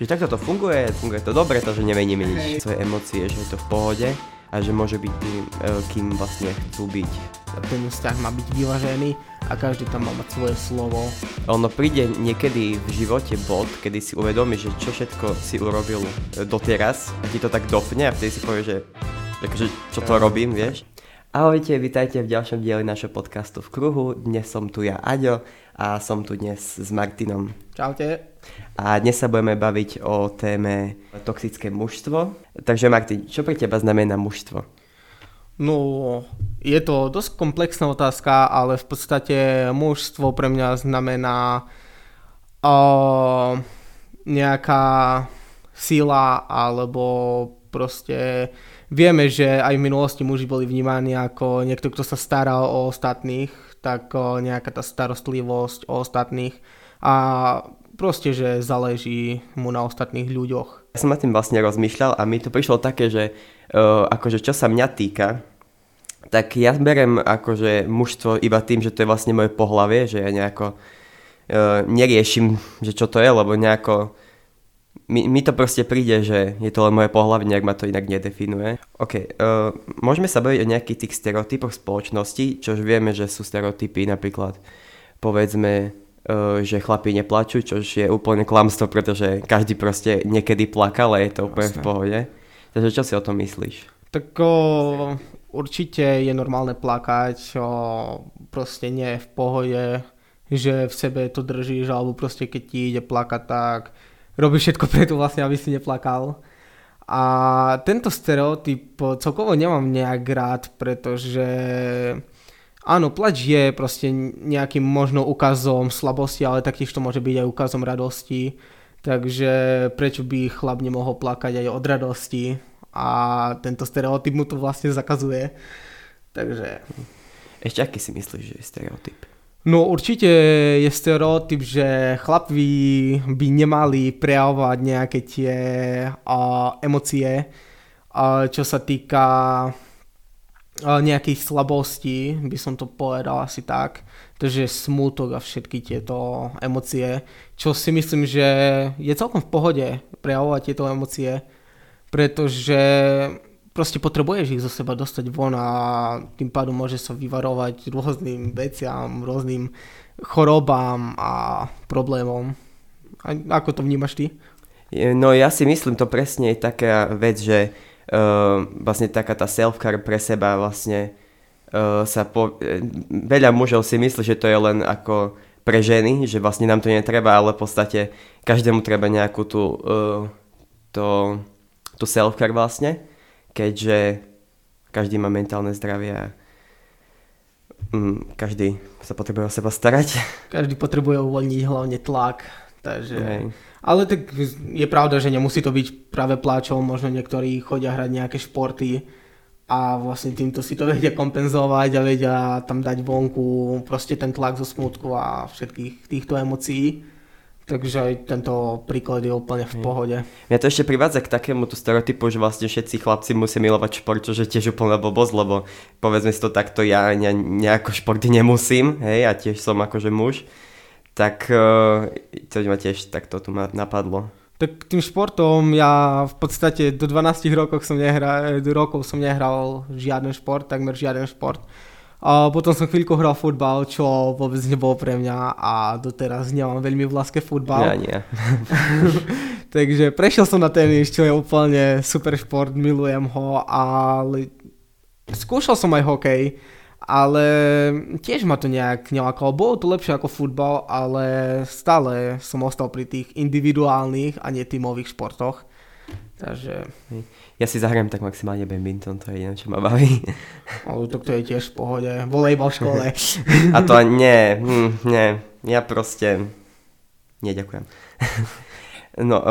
Že takto to funguje, funguje to dobre, to, že nemeníme nič svoje emócie, že je to v pohode a že môže byť tým, e, kým vlastne chcú byť. Ten vzťah má byť vyvážený a každý tam má mať svoje slovo. Ono príde niekedy v živote bod, kedy si uvedomíš, že čo všetko si urobil e, doteraz a ti to tak dofne a vtedy si povieš, že akože, čo to robím, vieš. Ahojte, vitajte v ďalšom dieli našho podcastu v kruhu. Dnes som tu ja, Aďo, a som tu dnes s Martinom. Čaute. A dnes sa budeme baviť o téme toxické mužstvo. Takže Martin, čo pre teba znamená mužstvo? No, je to dosť komplexná otázka, ale v podstate mužstvo pre mňa znamená uh, nejaká sila alebo proste vieme, že aj v minulosti muži boli vnímaní ako niekto, kto sa stará o ostatných, tak nejaká tá starostlivosť o ostatných a proste, že záleží mu na ostatných ľuďoch. Ja som nad tým vlastne rozmýšľal a mi to prišlo také, že uh, akože čo sa mňa týka, tak ja berem akože mužstvo iba tým, že to je vlastne moje pohlavie, že ja nejako uh, neriešim, že čo to je, lebo nejako mi, mi to proste príde, že je to len moje pohľavy, nejak ma to inak nedefinuje. OK, uh, môžeme sa baviť o nejakých tých stereotypoch spoločnosti, čož vieme, že sú stereotypy napríklad povedzme, uh, že chlapí neplačú, čož je úplne klamstvo, pretože každý proste niekedy plakal a je to úplne v pohode. Takže čo si o tom myslíš? Tak o, určite je normálne plakať, o, proste nie v pohode, že v sebe to držíš, alebo proste keď ti ide plakať, tak robí všetko preto vlastne, aby si neplakal. A tento stereotyp celkovo nemám nejak rád, pretože áno, plač je proste nejakým možno ukazom slabosti, ale taktiež to môže byť aj ukazom radosti. Takže prečo by chlap nemohol plakať aj od radosti? A tento stereotyp mu to vlastne zakazuje. Takže... Ešte aký si myslíš, že je stereotyp? No určite je stereotyp, že chlapi by nemali prejavovať nejaké tie uh, emócie, uh, čo sa týka uh, nejakej slabosti, by som to povedal asi tak. Takže smútok a všetky tieto emócie, čo si myslím, že je celkom v pohode prejavovať tieto emócie, pretože proste potrebuješ ich zo seba dostať von a tým pádom môže sa vyvarovať rôznym veciam, rôznym chorobám a problémom. A ako to vnímaš ty? No ja si myslím, to presne je taká vec, že uh, vlastne taká tá self-care pre seba vlastne uh, sa po... Veľa mužov si myslí, že to je len ako pre ženy, že vlastne nám to netreba, ale v podstate každému treba nejakú tú, uh, to, tú self-care vlastne keďže každý má mentálne zdravie a mm, každý sa potrebuje o seba starať. Každý potrebuje uvoľniť hlavne tlak, takže... Hej. Ale tak je pravda, že nemusí to byť práve pláčom, možno niektorí chodia hrať nejaké športy a vlastne týmto si to vedia kompenzovať a vedia tam dať vonku proste ten tlak zo smutku a všetkých týchto emócií. Takže aj tento príklad je úplne v pohode. Mňa to ešte privádza k takému tu stereotypu, že vlastne všetci chlapci musia milovať šport, čo je tiež úplne blbosť, lebo povedzme si to takto, ja ne, nejako šport nemusím, hej, a tiež som akože muž, tak uh, to ma tiež takto tu ma napadlo. Tak tým športom ja v podstate do 12 rokov som nehral, rokov som nehral žiaden šport, takmer žiaden šport. A potom som chvíľku hral futbal, čo vôbec nebolo pre mňa a doteraz nemám veľmi v láske futbal. Ja nie. Takže prešiel som na tenis, čo je úplne super šport, milujem ho, ale skúšal som aj hokej, ale tiež ma to nejak nelákalo. Bolo to lepšie ako futbal, ale stále som ostal pri tých individuálnych a netímových športoch. Takže... Ja si zahrám tak maximálne badminton, to je jediné, čo ma baví. Ale to, to je tiež v pohode. Volejbal v škole. A to nie, hm, nie. Ja proste... Nie, ďakujem. No,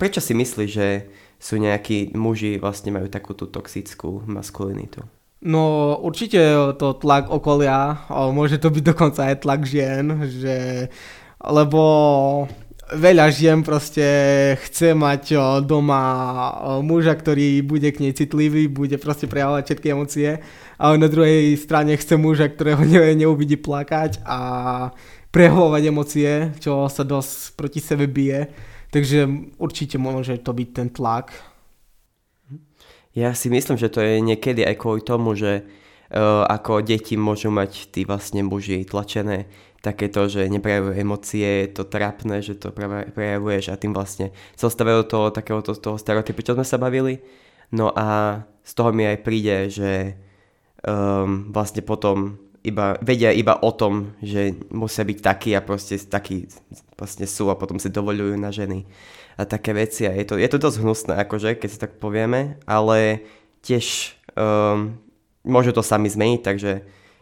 prečo si myslíš, že sú nejakí muži vlastne majú takú tú toxickú maskulinitu? No určite to tlak okolia, môže to byť dokonca aj tlak žien, že lebo veľa žien proste chce mať doma muža, ktorý bude k nej citlivý, bude proste prejavovať všetky emócie a na druhej strane chce muža, ktorého ne, neuvidí plakať a prejavovať emócie, čo sa dosť proti sebe bije. Takže určite môže to byť ten tlak. Ja si myslím, že to je niekedy aj kvôli tomu, že ako deti môžu mať tí vlastne muži tlačené takéto, že neprejavujú emócie, je to trápne, že to prejavuješ a tým vlastne sa ostávajú do toho takého to, toho stereotypu, čo sme sa bavili. No a z toho mi aj príde, že um, vlastne potom iba, vedia iba o tom, že musia byť takí a proste takí vlastne sú a potom si dovolujú na ženy a také veci a je to, je to dosť hnusné, akože, keď si tak povieme, ale tiež um, môžu to sami zmeniť, takže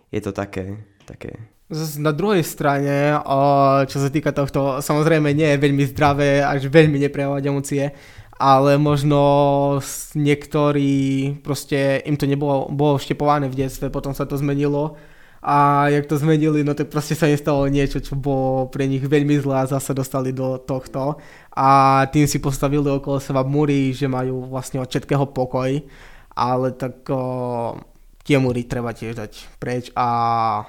je to také, také. Na druhej strane, čo sa týka tohto, samozrejme nie je veľmi zdravé, až veľmi neprejavovať emócie, ale možno niektorí, proste im to nebolo bolo štepované v detstve, potom sa to zmenilo. A jak to zmenili, no tak proste sa nestalo niečo, čo bolo pre nich veľmi zlé a zase dostali do tohto. A tým si postavili okolo seba múry, že majú vlastne od všetkého pokoj, ale tak o, tie múry treba tiež dať preč a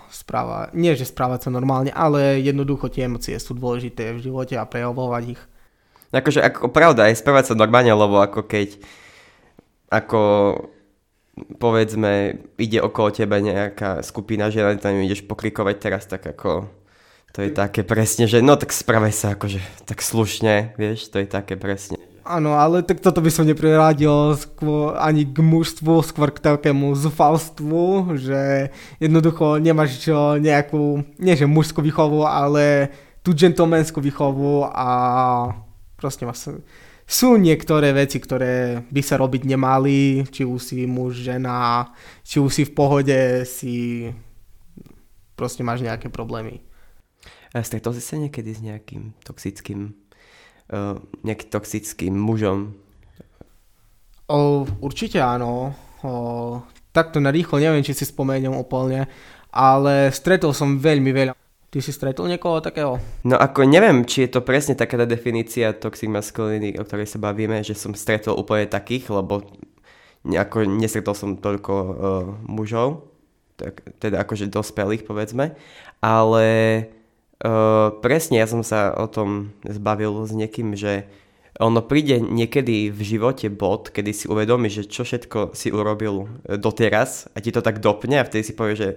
správa, nie že správať sa normálne, ale jednoducho tie emócie sú dôležité v živote a prejavovať ich. Akože ako pravda, aj správať sa normálne, lebo ako keď ako povedzme, ide okolo teba nejaká skupina žien, tam ideš pokrikovať teraz, tak ako to je také presne, že no tak spravaj sa akože tak slušne, vieš, to je také presne. Áno, ale tak toto by som nepriradil ani k mužstvu, skôr k takému zúfalstvu, že jednoducho nemáš čo nejakú, nie že mužskú výchovu, ale tú gentlemanskú výchovu a proste máš sú niektoré veci, ktoré by sa robiť nemali, či už si muž, žena, či už si v pohode, si proste máš nejaké problémy. A stretol si sa niekedy s nejakým toxickým, uh, nejakým toxickým mužom? O, určite áno. O, takto na rýchlo neviem, či si spomeniem úplne, ale stretol som veľmi veľa Ty si stretol niekoho takého? No ako neviem, či je to presne taká tá definícia toxic masculinity, o ktorej sa bavíme, že som stretol úplne takých, lebo ako nestretol som toľko uh, mužov, tak, teda akože dospelých povedzme, ale uh, presne ja som sa o tom zbavil s niekým, že ono príde niekedy v živote bod, kedy si uvedomíš, že čo všetko si urobil doteraz a ti to tak dopne a vtedy si povieš, že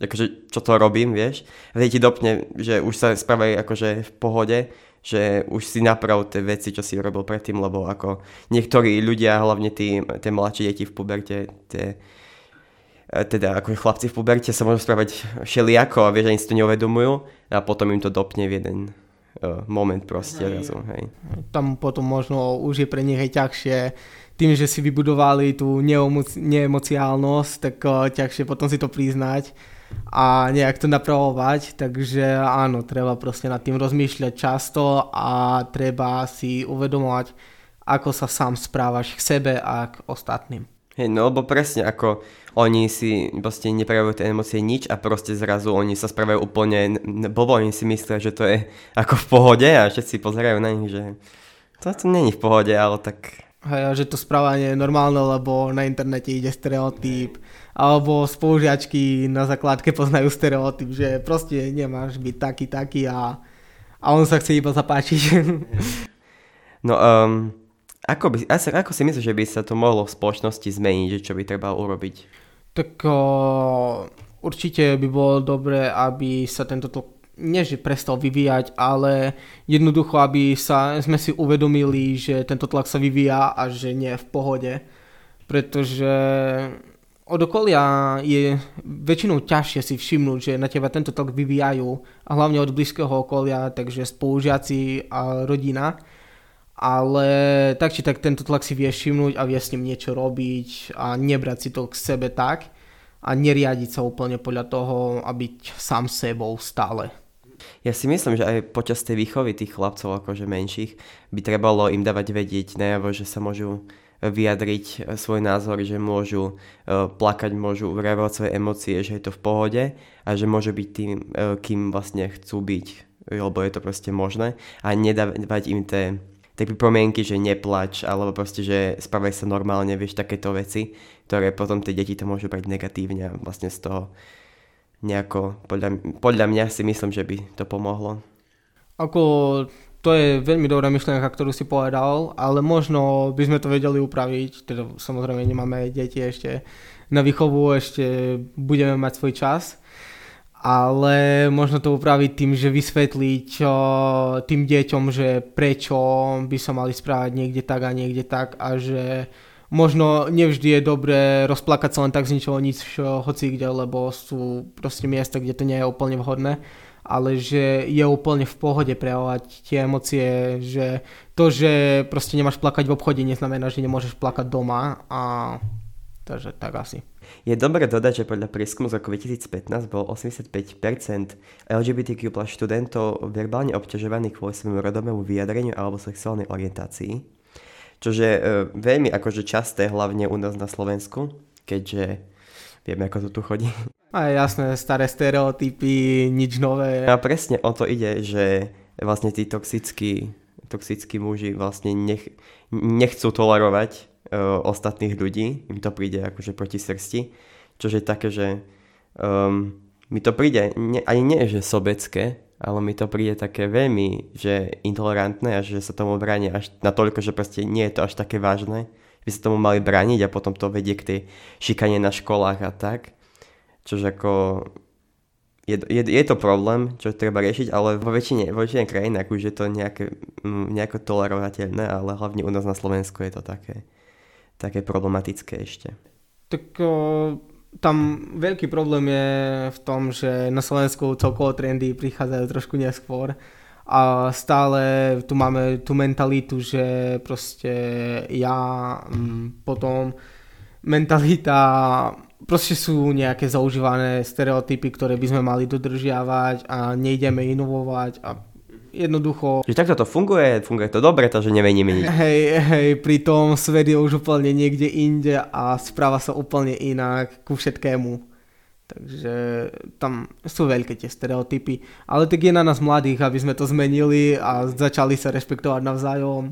akože čo to robím, vieš. A ti dopne, že už sa správajú akože v pohode, že už si naprav tie veci, čo si robil predtým, lebo ako niektorí ľudia, hlavne tí, tie mladšie deti v puberte, tie, teda ako chlapci v puberte sa môžu správať všelijako a vieš, ani si to neuvedomujú a potom im to dopne v jeden uh, moment proste hej. razu, hej. Tam potom možno už je pre nich aj ťažšie tým, že si vybudovali tú neemociálnosť, tak uh, ťažšie potom si to priznať a nejak to napravovať, takže áno, treba proste nad tým rozmýšľať často a treba si uvedomovať, ako sa sám správaš k sebe a k ostatným. Hej, no lebo presne ako oni si proste neprejavujú tie emócie nič a proste zrazu oni sa správajú úplne blbo, oni si myslia, že to je ako v pohode a všetci pozerajú na nich, že to, to není v pohode, ale tak... Hej, že to správanie je normálne, lebo na internete ide stereotyp, alebo spolužiačky na základke poznajú stereotyp, že proste nemáš byť taký, taký a, a on sa chce iba zapáčiť. No, um, ako, by, ako si myslíš, že by sa to mohlo v spoločnosti zmeniť, že čo by treba urobiť? Tak o, určite by bolo dobré, aby sa tento tlak nie že prestal vyvíjať, ale jednoducho, aby sa, sme si uvedomili, že tento tlak sa vyvíja a že nie je v pohode. Pretože od okolia je väčšinou ťažšie si všimnúť, že na teba tento tlak vyvíjajú a hlavne od blízkeho okolia, takže spolužiaci a rodina. Ale tak či tak tento tlak si vie všimnúť a vie s ním niečo robiť a nebrať si to k sebe tak a neriadiť sa úplne podľa toho a byť sám sebou stále. Ja si myslím, že aj počas tej výchovy tých chlapcov akože menších by trebalo im dávať vedieť najavo, že sa môžu vyjadriť e, svoj názor, že môžu e, plakať, môžu vrejovať svoje emócie, že je to v pohode a že môže byť tým, e, kým vlastne chcú byť, lebo je to proste možné a nedávať im tie tie pripomienky, že neplač, alebo proste, že spravaj sa normálne, vieš, takéto veci, ktoré potom tie deti to môžu brať negatívne a vlastne z toho nejako, podľa, podľa mňa si myslím, že by to pomohlo. Ako to je veľmi dobrá myšlienka, ktorú si povedal, ale možno by sme to vedeli upraviť, teda samozrejme nemáme deti ešte na výchovu, ešte budeme mať svoj čas, ale možno to upraviť tým, že vysvetliť tým deťom, že prečo by sa mali správať niekde tak a niekde tak a že možno nevždy je dobré rozplakať sa len tak z ničoho nič hoci kde, lebo sú proste miesta, kde to nie je úplne vhodné ale že je úplne v pohode prejavovať tie emócie, že to, že proste nemáš plakať v obchode, neznamená, že nemôžeš plakať doma a takže tak asi. Je dobré dodať, že podľa prieskumu z roku 2015 bolo 85% LGBTQ plus študentov verbálne obťažovaných kvôli svojmu rodovému vyjadreniu alebo sexuálnej orientácii, čo je e, veľmi akože časté, hlavne u nás na Slovensku, keďže vieme, ako to tu chodí. A jasné, staré stereotypy, nič nové. A presne o to ide, že vlastne tí toxickí, toxickí muži vlastne nech, nechcú tolerovať uh, ostatných ľudí, im to príde akože proti srsti, čo je také, že um, mi to príde ne, ani nie, že sobecké, ale mi to príde také veľmi, že intolerantné a že sa tomu bráni až natoľko, že proste nie je to až také vážne, by sa tomu mali brániť a potom to vedie k tej šikane na školách a tak. Čož ako je, je, je to problém, čo treba riešiť, ale vo väčšine, vo väčšine krajinách už je to nejaké, nejako tolerovateľné, ale hlavne u nás na Slovensku je to také, také problematické ešte. Tak o, tam veľký problém je v tom, že na Slovensku celkovo trendy prichádzajú trošku neskôr a stále tu máme tú mentalitu, že proste ja m, potom mentalita proste sú nejaké zaužívané stereotypy, ktoré by sme mali dodržiavať a nejdeme inovovať a jednoducho... Že takto to funguje, funguje to dobre, takže neveníme nič. Hej, hej, pritom svet je už úplne niekde inde a správa sa úplne inak ku všetkému. Takže tam sú veľké tie stereotypy. Ale tak je na nás mladých, aby sme to zmenili a začali sa rešpektovať navzájom.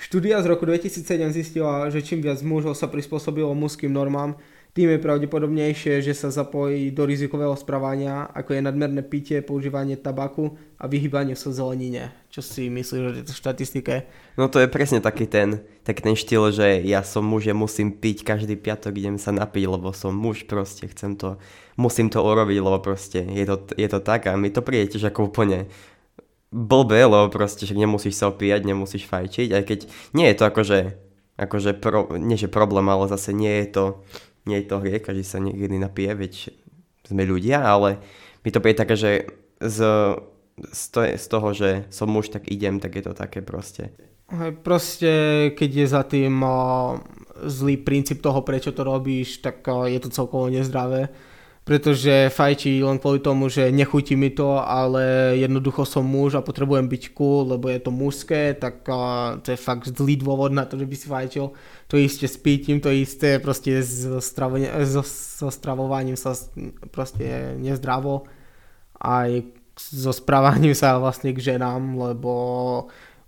Štúdia z roku 2007 zistila, že čím viac mužov sa prispôsobilo mužským normám, tým je pravdepodobnejšie, že sa zapojí do rizikového správania, ako je nadmerné pitie, používanie tabaku a vyhýbanie sa zelenine. Čo si myslíš o tejto štatistike? No to je presne taký ten, taký ten štýl, že ja som muž, ja musím piť každý piatok, idem sa napiť, lebo som muž, proste chcem to, musím to urobiť, lebo proste je to, je to tak a mi to príde tiež ako úplne blbé, lebo proste že nemusíš sa opíjať, nemusíš fajčiť, aj keď nie je to akože, akože pro, nie že problém, ale zase nie je to nie je to hriek, každý sa niekedy napije, veď sme ľudia, ale mi to príde také, že z, z, to, z toho, že som muž, tak idem, tak je to také proste. Proste, keď je za tým uh, zlý princíp toho, prečo to robíš, tak uh, je to celkovo nezdravé pretože fajčí len kvôli tomu, že nechutí mi to, ale jednoducho som muž a potrebujem byť cool, lebo je to mužské, tak uh, to je fakt zlý dôvod na to, že by si fajčil. To isté s pitím, to isté proste so, so, so stravovaním sa proste nezdravo. Aj so správaním sa vlastne k ženám, lebo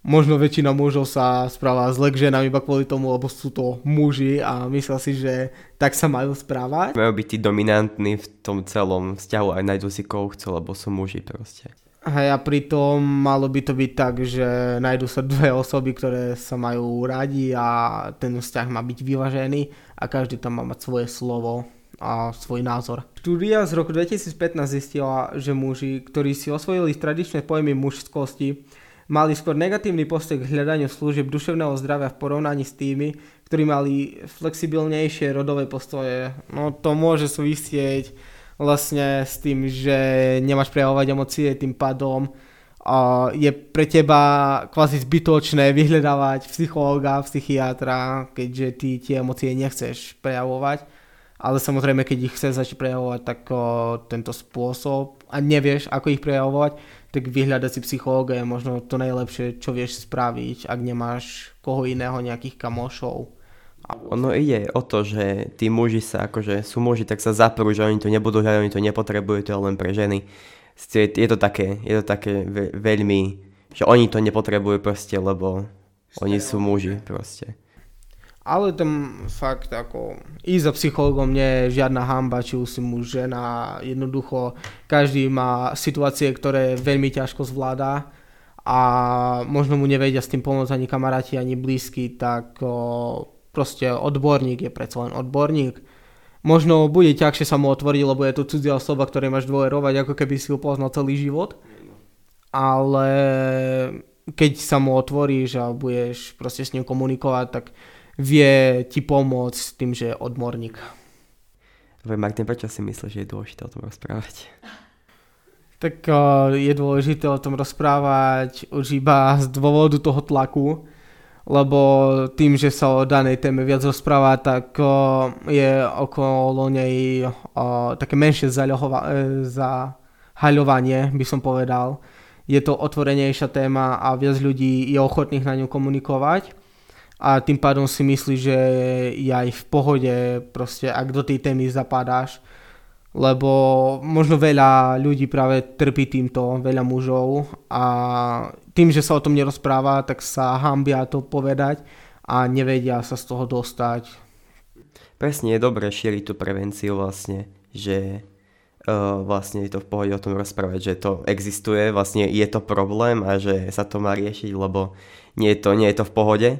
možno väčšina mužov sa správa zle k ženám iba kvôli tomu, lebo sú to muži a myslia si, že tak sa majú správať. Majú byť tí dominantní v tom celom vzťahu aj nájdu si koho chcú, lebo sú muži proste. Hej, a pritom malo by to byť tak, že nájdu sa dve osoby, ktoré sa majú radi a ten vzťah má byť vyvažený a každý tam má mať svoje slovo a svoj názor. Štúdia z roku 2015 zistila, že muži, ktorí si osvojili tradičné pojmy mužskosti, mali skôr negatívny postoj k hľadaniu služieb duševného zdravia v porovnaní s tými, ktorí mali flexibilnejšie rodové postoje. No to môže súvisieť vlastne s tým, že nemáš prejavovať emócie, tým pádom a je pre teba kvázi zbytočné vyhľadávať psychológa, psychiatra, keďže ty tie emócie nechceš prejavovať. Ale samozrejme, keď ich chceš začať prejavovať, tak o, tento spôsob a nevieš, ako ich prejavovať, tak vyhľadať si psychológa je možno to najlepšie, čo vieš spraviť, ak nemáš koho iného, nejakých kamošov. Ono ide o to, že tí muži sa akože sú muži, tak sa zaprú, že oni to nebudú hľadať, oni to nepotrebujú, to je len pre ženy. Je to také, je to také veľmi, že oni to nepotrebujú proste, lebo oni sú muži proste. Ale tam fakt ako ísť za psychologom nie je žiadna hamba, či už si muž, žena, jednoducho každý má situácie, ktoré veľmi ťažko zvláda a možno mu nevedia s tým pomôcť ani kamaráti, ani blízky, tak o, proste odborník je predsa len odborník. Možno bude ťažšie sa mu otvoriť, lebo je to cudzia osoba, ktorej máš dôverovať, ako keby si ho poznal celý život. Ale keď sa mu otvoríš a budeš proste s ním komunikovať, tak vie ti pomôcť tým, že je odborník. Martin, prečo si myslíš, že je dôležité o tom rozprávať? tak je dôležité o tom rozprávať už iba z dôvodu toho tlaku, lebo tým, že sa o danej téme viac rozpráva, tak je okolo nej také menšie zahaľovanie, by som povedal. Je to otvorenejšia téma a viac ľudí je ochotných na ňu komunikovať a tým pádom si myslí, že je aj v pohode, proste ak do tej témy zapadáš, lebo možno veľa ľudí práve trpí týmto, veľa mužov. A tým, že sa o tom nerozpráva, tak sa hambia to povedať a nevedia sa z toho dostať. Presne je dobré šíriť tú prevenciu vlastne, že uh, vlastne je to v pohode o tom rozprávať, že to existuje, vlastne je to problém a že sa to má riešiť, lebo nie je to, nie je to v pohode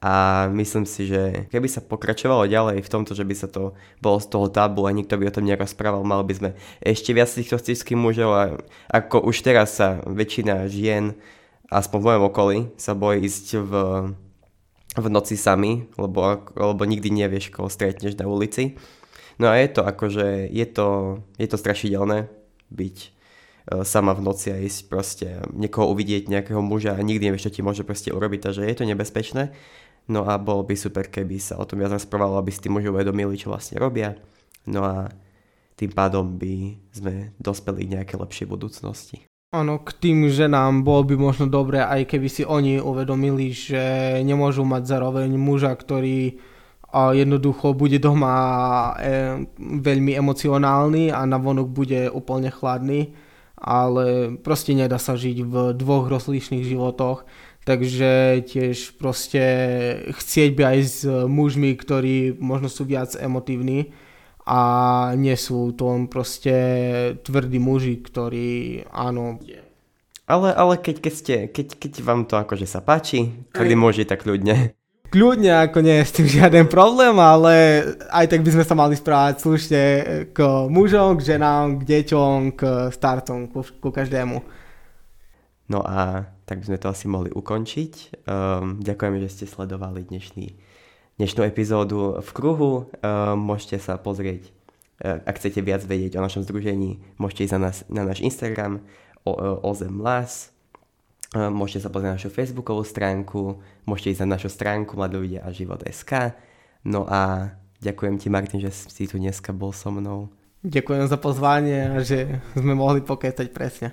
a myslím si, že keby sa pokračovalo ďalej v tomto, že by sa to bolo z toho tabu a nikto by o tom nerozprával, mal by sme ešte viac týchto cistkých mužov a ako už teraz sa väčšina žien, aspoň v mojom okolí, sa bojí ísť v, v noci sami, lebo, lebo nikdy nevieš, koho stretneš na ulici. No a je to akože, je to, je to strašidelné byť e, sama v noci a ísť proste niekoho uvidieť, nejakého muža a nikdy nevieš, čo ti môže proste urobiť, takže je to nebezpečné. No a bolo by super, keby sa o tom viac rozprávalo, aby si tí muži uvedomili, čo vlastne robia. No a tým pádom by sme dospeli k nejakej lepšej budúcnosti. Áno, k tým ženám bolo by možno dobré, aj keby si oni uvedomili, že nemôžu mať zároveň muža, ktorý jednoducho bude doma e, veľmi emocionálny a navonok bude úplne chladný, ale proste nedá sa žiť v dvoch rozlišných životoch takže tiež proste chcieť by aj s mužmi, ktorí možno sú viac emotívni a nie sú to len proste tvrdí muži, ktorí áno. Ale, ale keď, keď, ste, keď, keď vám to akože sa páči, tvrdí muži, tak ľudne. Kľudne, ako nie je s tým žiaden problém, ale aj tak by sme sa mali správať slušne k mužom, k ženám, k deťom, k starcom, ku, ku každému. No a tak by sme to asi mohli ukončiť. Um, ďakujeme, že ste sledovali dnešný, dnešnú epizódu v kruhu. Um, môžete sa pozrieť, uh, ak chcete viac vedieť o našom združení, môžete ísť na, nás, na náš Instagram o, o, ozemlas. Um, môžete sa pozrieť na našu facebookovú stránku, môžete ísť na našu stránku Mladí a život.sk. No a ďakujem ti Martin, že si tu dneska bol so mnou. Ďakujem za pozvanie a že sme mohli pokecať presne.